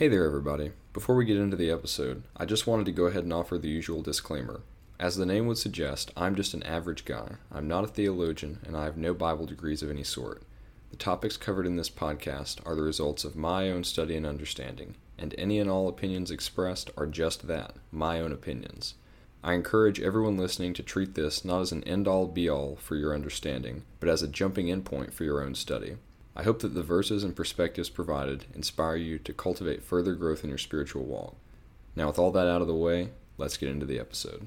Hey there, everybody. Before we get into the episode, I just wanted to go ahead and offer the usual disclaimer. As the name would suggest, I'm just an average guy. I'm not a theologian, and I have no Bible degrees of any sort. The topics covered in this podcast are the results of my own study and understanding, and any and all opinions expressed are just that my own opinions. I encourage everyone listening to treat this not as an end all be all for your understanding, but as a jumping in point for your own study. I hope that the verses and perspectives provided inspire you to cultivate further growth in your spiritual walk. Now, with all that out of the way, let's get into the episode.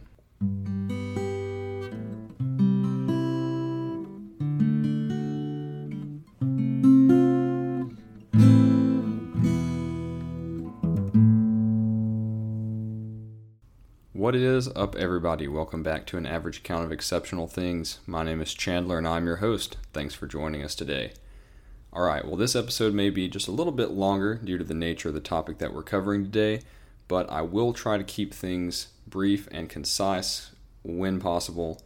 What is up, everybody? Welcome back to an average account of exceptional things. My name is Chandler, and I'm your host. Thanks for joining us today. All right, well, this episode may be just a little bit longer due to the nature of the topic that we're covering today, but I will try to keep things brief and concise when possible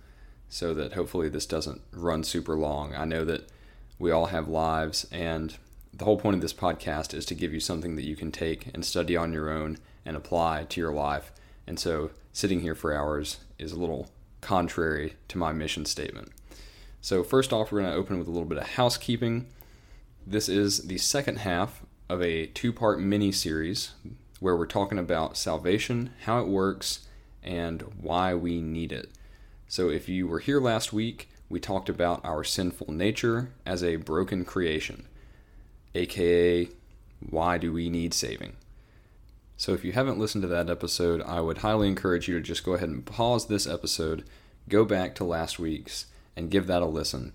so that hopefully this doesn't run super long. I know that we all have lives, and the whole point of this podcast is to give you something that you can take and study on your own and apply to your life. And so sitting here for hours is a little contrary to my mission statement. So, first off, we're going to open with a little bit of housekeeping. This is the second half of a two part mini series where we're talking about salvation, how it works, and why we need it. So, if you were here last week, we talked about our sinful nature as a broken creation, aka, why do we need saving? So, if you haven't listened to that episode, I would highly encourage you to just go ahead and pause this episode, go back to last week's, and give that a listen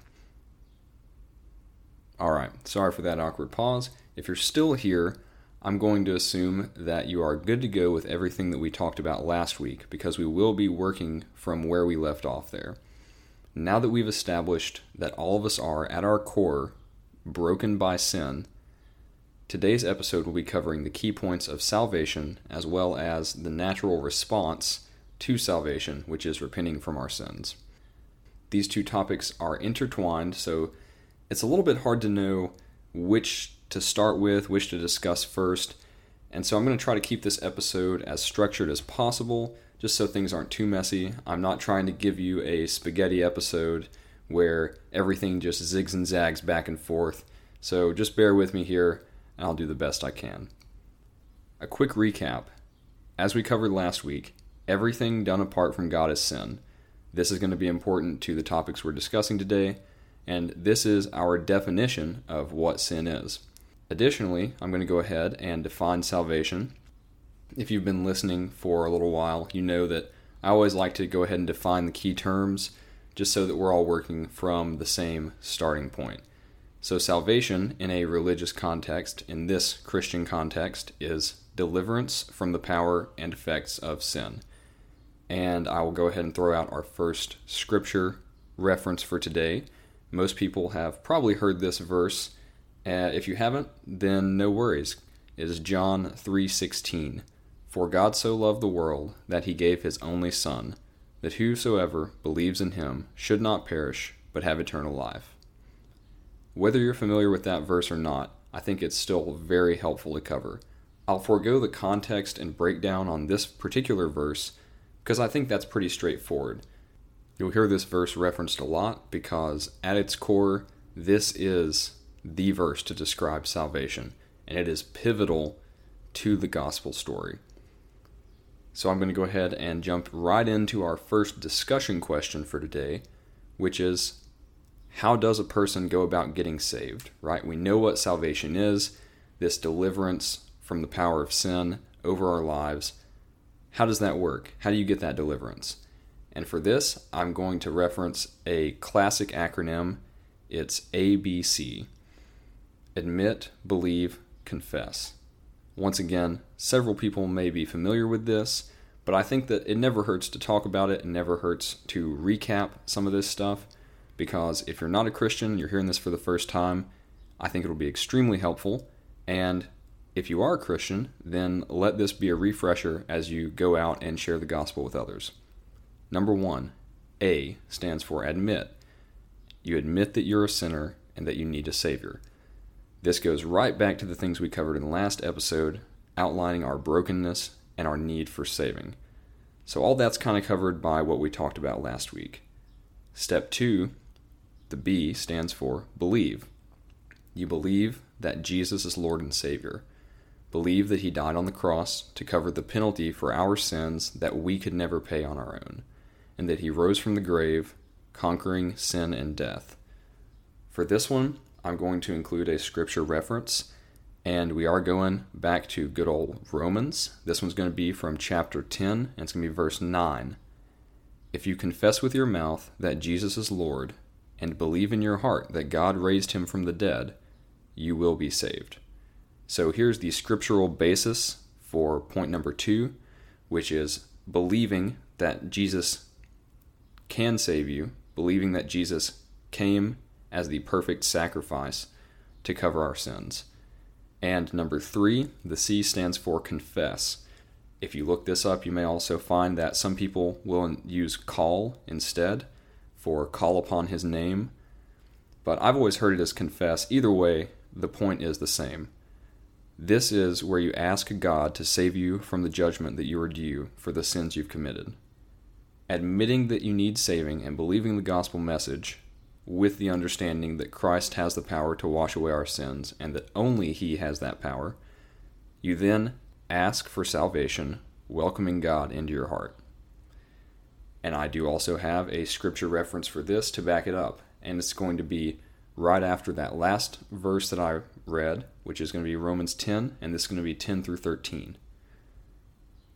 all right, sorry for that awkward pause. If you're still here, I'm going to assume that you are good to go with everything that we talked about last week because we will be working from where we left off there. Now that we've established that all of us are, at our core, broken by sin, today's episode will be covering the key points of salvation as well as the natural response to salvation, which is repenting from our sins. These two topics are intertwined, so it's a little bit hard to know which to start with, which to discuss first. And so I'm going to try to keep this episode as structured as possible, just so things aren't too messy. I'm not trying to give you a spaghetti episode where everything just zigs and zags back and forth. So just bear with me here, and I'll do the best I can. A quick recap. As we covered last week, everything done apart from God is sin. This is going to be important to the topics we're discussing today, and this is our definition of what sin is. Additionally, I'm going to go ahead and define salvation. If you've been listening for a little while, you know that I always like to go ahead and define the key terms just so that we're all working from the same starting point. So, salvation in a religious context, in this Christian context, is deliverance from the power and effects of sin. And I will go ahead and throw out our first scripture reference for today, most people have probably heard this verse. Uh, if you haven't, then no worries. It is John 3:16. For God so loved the world that he gave his only son, that whosoever believes in him should not perish, but have eternal life. Whether you're familiar with that verse or not, I think it's still very helpful to cover. I'll forego the context and breakdown on this particular verse because I think that's pretty straightforward. You'll hear this verse referenced a lot because, at its core, this is the verse to describe salvation, and it is pivotal to the gospel story. So I'm going to go ahead and jump right into our first discussion question for today, which is how does a person go about getting saved, right? We know what salvation is, this deliverance from the power of sin over our lives. How does that work? How do you get that deliverance? And for this, I'm going to reference a classic acronym. It's ABC Admit, Believe, Confess. Once again, several people may be familiar with this, but I think that it never hurts to talk about it and never hurts to recap some of this stuff because if you're not a Christian, you're hearing this for the first time, I think it'll be extremely helpful. And if you are a Christian, then let this be a refresher as you go out and share the gospel with others. Number one, A stands for admit. You admit that you're a sinner and that you need a Savior. This goes right back to the things we covered in the last episode outlining our brokenness and our need for saving. So, all that's kind of covered by what we talked about last week. Step two, the B stands for believe. You believe that Jesus is Lord and Savior. Believe that He died on the cross to cover the penalty for our sins that we could never pay on our own, and that He rose from the grave, conquering sin and death. For this one, I'm going to include a scripture reference, and we are going back to good old Romans. This one's going to be from chapter 10, and it's going to be verse 9. If you confess with your mouth that Jesus is Lord, and believe in your heart that God raised him from the dead, you will be saved. So here's the scriptural basis for point number two, which is believing that Jesus can save you, believing that Jesus came as the perfect sacrifice to cover our sins. And number three, the C stands for confess. If you look this up, you may also find that some people will use call instead for call upon his name. But I've always heard it as confess. Either way, the point is the same. This is where you ask God to save you from the judgment that you are due for the sins you've committed. Admitting that you need saving and believing the gospel message with the understanding that Christ has the power to wash away our sins and that only He has that power, you then ask for salvation, welcoming God into your heart. And I do also have a scripture reference for this to back it up, and it's going to be right after that last verse that I read, which is going to be Romans 10, and this is going to be 10 through 13.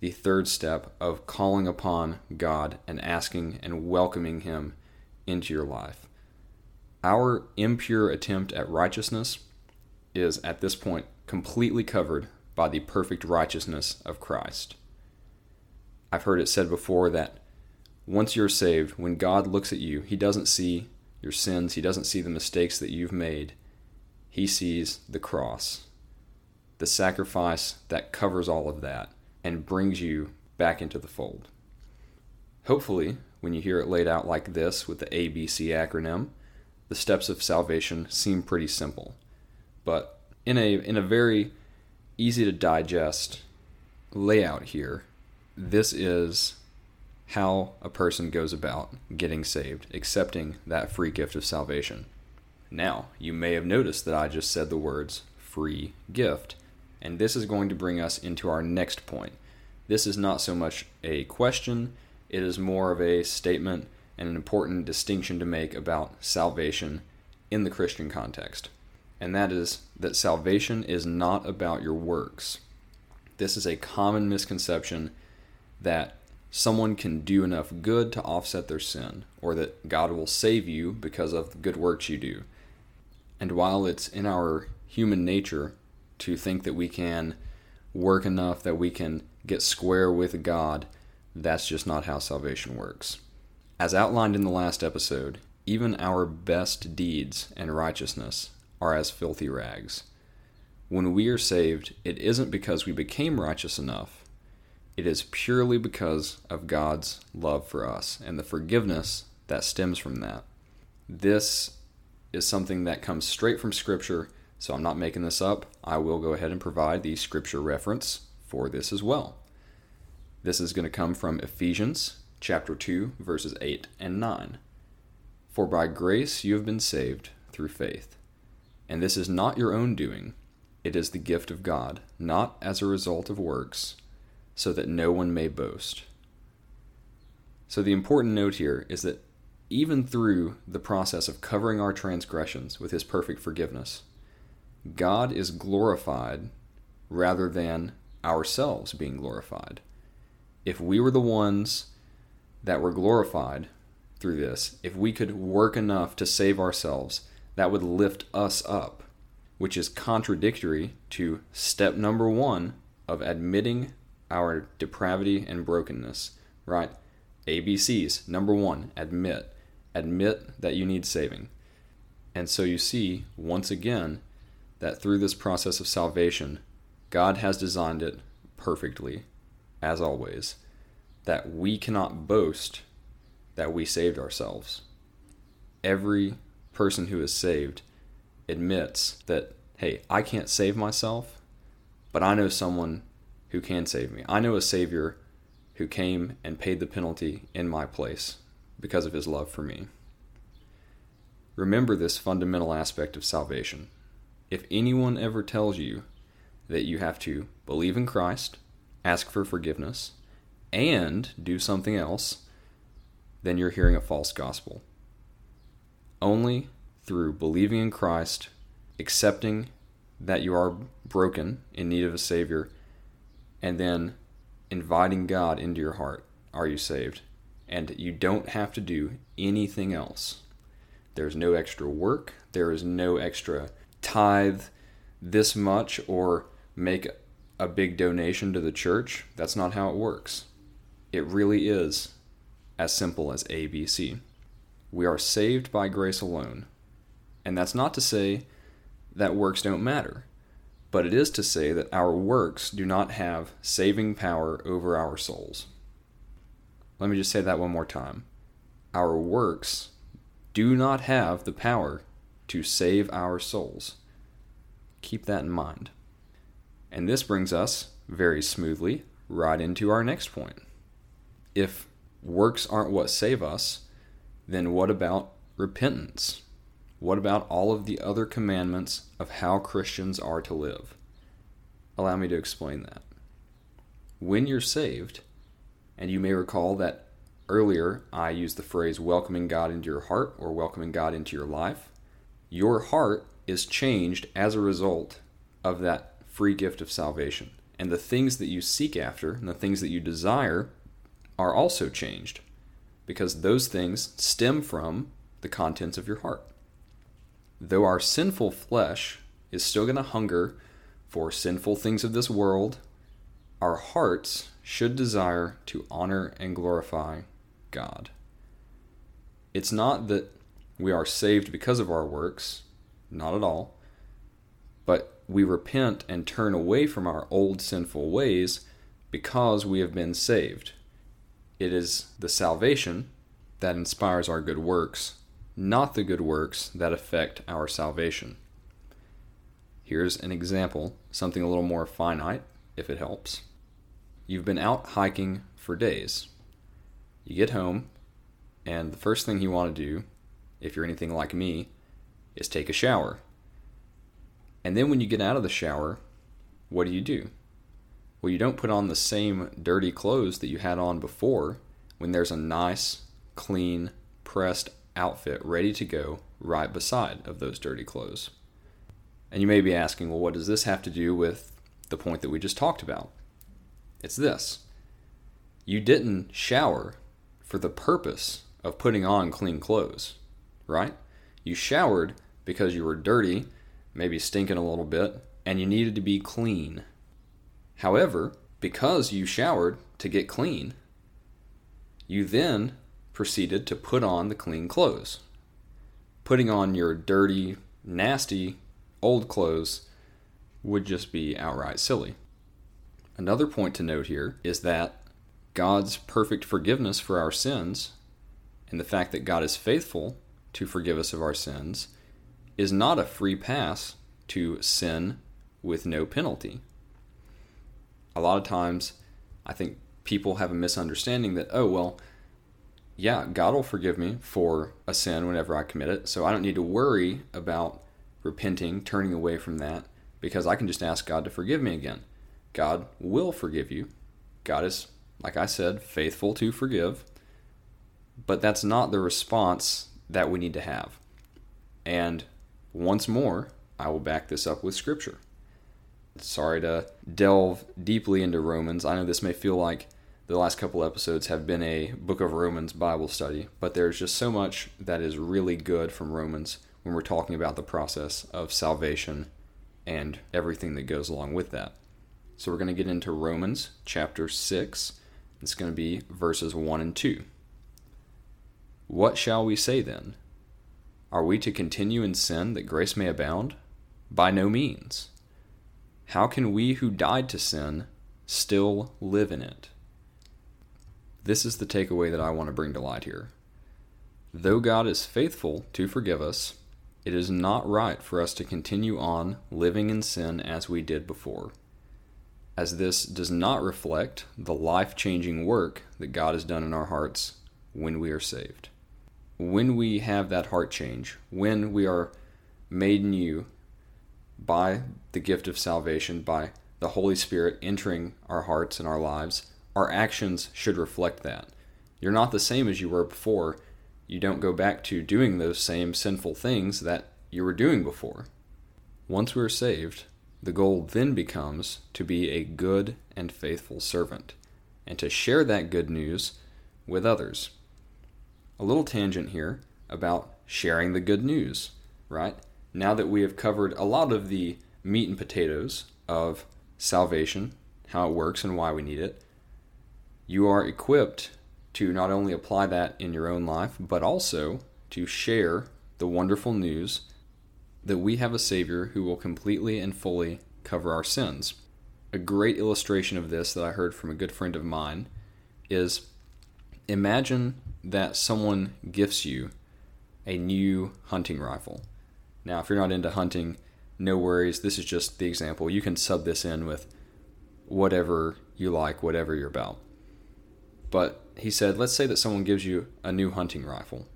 the third step of calling upon God and asking and welcoming Him into your life. Our impure attempt at righteousness is at this point completely covered by the perfect righteousness of Christ. I've heard it said before that once you're saved, when God looks at you, He doesn't see your sins. He doesn't see the mistakes that you've made. He sees the cross, the sacrifice that covers all of that and brings you back into the fold. Hopefully, when you hear it laid out like this with the ABC acronym, the steps of salvation seem pretty simple. But in a in a very easy to digest layout here, this is how a person goes about getting saved, accepting that free gift of salvation. Now, you may have noticed that I just said the words free gift, and this is going to bring us into our next point. This is not so much a question, it is more of a statement and an important distinction to make about salvation in the Christian context. And that is that salvation is not about your works. This is a common misconception that someone can do enough good to offset their sin, or that God will save you because of the good works you do. And while it's in our human nature to think that we can work enough that we can get square with God, that's just not how salvation works. As outlined in the last episode, even our best deeds and righteousness are as filthy rags. When we are saved, it isn't because we became righteous enough it is purely because of God's love for us and the forgiveness that stems from that. This is something that comes straight from Scripture, so I'm not making this up. I will go ahead and provide the Scripture reference for this as well. This is going to come from Ephesians chapter 2 verses 8 and 9. For by grace you have been saved through faith. And this is not your own doing, it is the gift of God, not as a result of works, so that no one may boast. So, the important note here is that even through the process of covering our transgressions with His perfect forgiveness, God is glorified rather than ourselves being glorified. If we were the ones that were glorified through this, if we could work enough to save ourselves, that would lift us up, which is contradictory to step number one of admitting our depravity and brokenness, right? ABCs. Number one, admit. Admit that you need saving. And so you see, once again, that through this process of salvation, God has designed it perfectly, as always, that we cannot boast that we saved ourselves. Every person who is saved admits that, hey, I can't save myself, but I know someone who can save me. I know a Savior who came and paid the penalty in my place because of his love for me. Remember this fundamental aspect of salvation. If anyone ever tells you that you have to believe in Christ, ask for forgiveness, and do something else, then you're hearing a false gospel. Only through believing in Christ, accepting that you are broken in need of a Savior, and then inviting God into your heart are you saved. And you don't have to do anything else. There's no extra work, there is no extra tithe this much or make a big donation to the church. That's not how it works. It really is as simple as ABC. We are saved by grace alone. And that's not to say that works don't matter, but it is to say that our works do not have saving power over our souls. Let me just say that one more time. Our works do not have the power to save our souls. Keep that in mind. And this brings us very smoothly right into our next point. If works aren't what save us, then what about repentance? What about all of the other commandments of how Christians are to live? Allow me to explain that. When you're saved, and you may recall that earlier I used the phrase welcoming God into your heart or welcoming God into your life, your heart is changed as a result of that free gift of salvation. And the things that you seek after and the things that you desire are also changed because those things stem from the contents of your heart. Though our sinful flesh is still going to hunger for sinful things of this world, our hearts should desire to honor and glorify God. It's not that we are saved because of our works, not at all, but we repent and turn away from our old sinful ways because we have been saved. It is the salvation that inspires our good works, not the good works that affect our salvation. Here's an example, something a little more finite, if it helps. You've been out hiking for days. You get home, and the first thing you want to do, if you're anything like me, is take a shower. And then when you get out of the shower, what do you do? Well, you don't put on the same dirty clothes that you had on before when there's a nice, clean, pressed outfit ready to go right beside of those dirty clothes. And you may be asking, well, what does this have to do with the point that we just talked about? It's this you didn't shower for the purpose of putting on clean clothes, right? You showered because you were dirty, maybe stinking a little bit, and you needed to be clean. However, because you showered to get clean, you then proceeded to put on the clean clothes. Putting on your dirty, nasty, old clothes would just be outright silly. Another point to note here is that God's perfect forgiveness for our sins and the fact that God is faithful to forgive us of our sins is not a free pass to sin with no penalty a lot of times I think people have a misunderstanding that, oh, well, yeah, God will forgive me for a sin whenever I commit it. So I don't need to worry about repenting, turning away from that, because I can just ask God to forgive me again. God will forgive you. God is, like I said, faithful to forgive. But that's not the response that we need to have. And once more, I will back this up with Scripture. Sorry to delve deeply into Romans. I know this may feel like the last couple episodes have been a Book of Romans Bible study, but there's just so much that is really good from Romans when we're talking about the process of salvation and everything that goes along with that. So we're going to get into Romans chapter 6. It's going to be verses 1 and 2. What shall we say then? Are we to continue in sin that grace may abound? By no means. How can we who died to sin still live in it? This is the takeaway that I want to bring to light here. Though God is faithful to forgive us, it is not right for us to continue on living in sin as we did before, as this does not reflect the life changing work that God has done in our hearts when we are saved. When we have that heart change, when we are made new by the gift of salvation, by the Holy Spirit entering our hearts and our lives, our actions should reflect that. You're not the same as you were before you don't go back to doing those same sinful things that you were doing before. Once we are saved, the goal then becomes to be a good and faithful servant and to share that good news with others. A little tangent here about sharing the good news, right? Now that we have covered a lot of the meat and potatoes of salvation, how it works and why we need it, you are equipped to not only apply that in your own life, but also to share the wonderful news that we have a Savior who will completely and fully cover our sins. A great illustration of this that I heard from a good friend of mine is imagine that someone gifts you a new hunting rifle. Now, if you're not into hunting, no worries. This is just the example. You can sub this in with whatever you like, whatever you're about. But he said, let's say that someone gives you a new hunting rifle.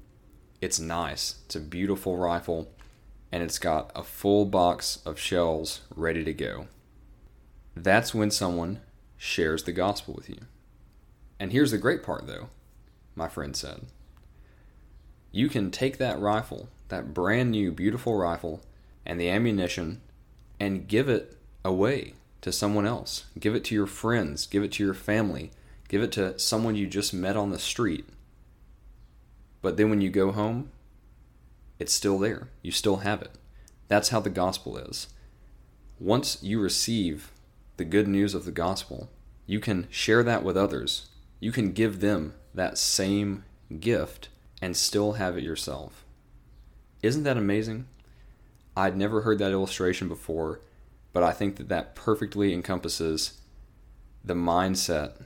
It's nice, it's a beautiful rifle, and it's got a full box of shells ready to go. That's when someone shares the gospel with you. And here's the great part, though, my friend said. You can take that rifle, that brand new, beautiful rifle, and the ammunition, and give it away to someone else. Give it to your friends, give it to your family Give it to someone you just met on the street. But then when you go home, it's still there. You still have it. That's how the gospel is. Once you receive the good news of the gospel, you can share that with others. You can give them that same gift and still have it yourself. Isn't that amazing? I'd never heard that illustration before, but I think that that perfectly encompasses the mindset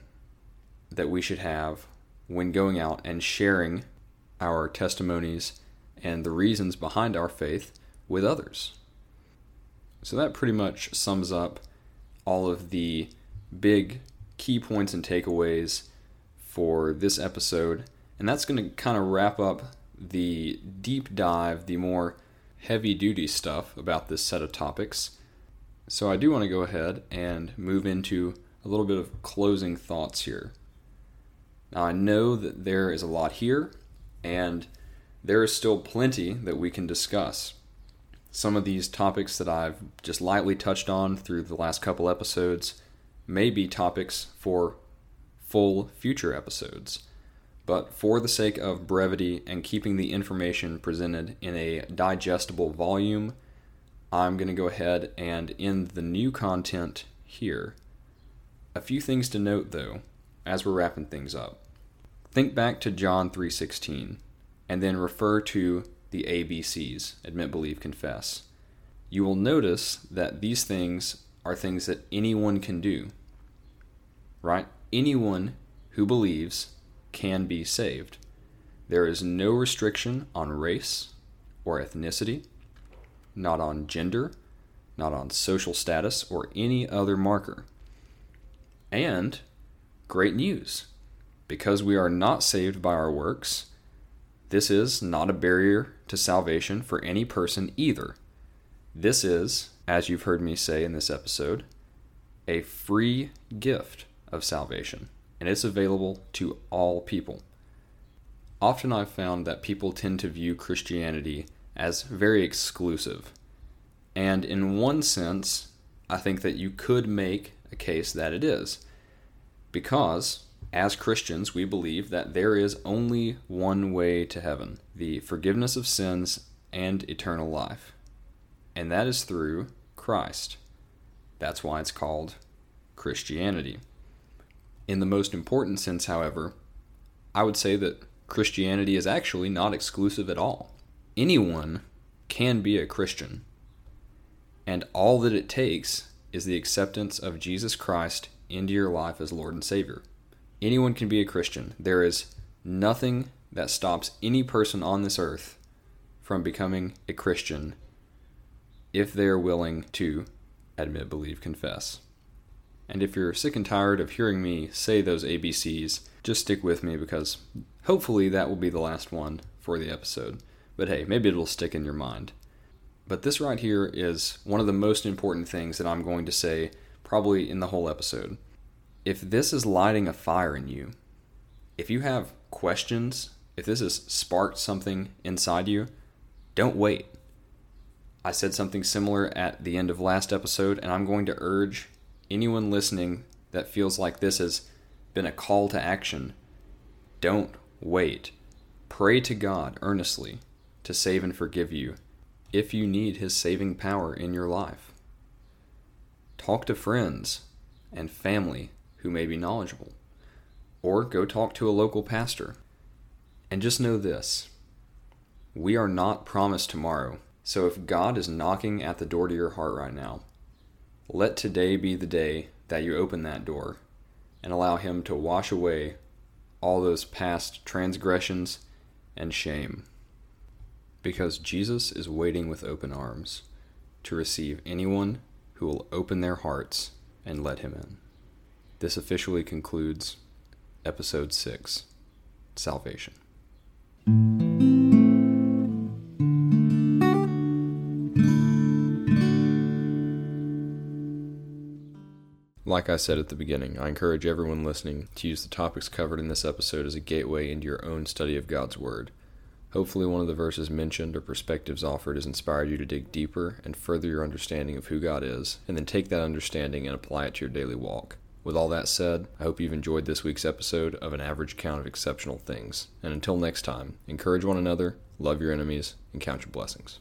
that we should have when going out and sharing our testimonies and the reasons behind our faith with others. So that pretty much sums up all of the big key points and takeaways for this episode. And that's going to kind of wrap up the deep dive, the more heavy duty stuff about this set of topics. So I do want to go ahead and move into a little bit of closing thoughts here. Now, I know that there is a lot here, and there is still plenty that we can discuss. Some of these topics that I've just lightly touched on through the last couple episodes may be topics for full future episodes. But for the sake of brevity and keeping the information presented in a digestible volume, I'm going to go ahead and end the new content here. A few things to note though as we're wrapping things up. Think back to John 3:16 and then refer to the ABCs, admit, believe, confess. You will notice that these things are things that anyone can do. Right? Anyone who believes can be saved. There is no restriction on race or ethnicity, not on gender, not on social status, or any other marker. And Great news! Because we are not saved by our works, this is not a barrier to salvation for any person either. This is, as you've heard me say in this episode, a free gift of salvation, and it's available to all people. Often I've found that people tend to view Christianity as very exclusive. And in one sense, I think that you could make a case that it is. Because, as Christians, we believe that there is only one way to heaven the forgiveness of sins and eternal life. And that is through Christ. That's why it's called Christianity. In the most important sense, however, I would say that Christianity is actually not exclusive at all. Anyone can be a Christian, and all that it takes is the acceptance of Jesus Christ into your life as Lord and Savior. Anyone can be a Christian. There is nothing that stops any person on this earth from becoming a Christian if they are willing to admit, believe, confess. And if you're sick and tired of hearing me say those ABCs, just stick with me because hopefully that will be the last one for the episode. But hey, maybe it'll stick in your mind. But this right here is one of the most important things that I'm going to say probably in the whole episode. If this is lighting a fire in you, if you have questions, if this has sparked something inside you, don't wait. I said something similar at the end of last episode, and I'm going to urge anyone listening that feels like this has been a call to action don't wait. Pray to God earnestly to save and forgive you if you need His saving power in your life. Talk to friends and family who may be knowledgeable, or go talk to a local pastor. And just know this we are not promised tomorrow. So if God is knocking at the door to your heart right now, let today be the day that you open that door and allow Him to wash away all those past transgressions and shame. Because Jesus is waiting with open arms to receive anyone who will open their hearts and let Him in. This officially concludes episode 6 Salvation. Like I said at the beginning, I encourage everyone listening to use the topics covered in this episode as a gateway into your own study of God's Word. Hopefully, one of the verses mentioned or perspectives offered has inspired you to dig deeper and further your understanding of who God is, and then take that understanding and apply it to your daily walk. With all that said, I hope you've enjoyed this week's episode of An Average Account of Exceptional Things. And until next time, encourage one another, love your enemies, and count your blessings.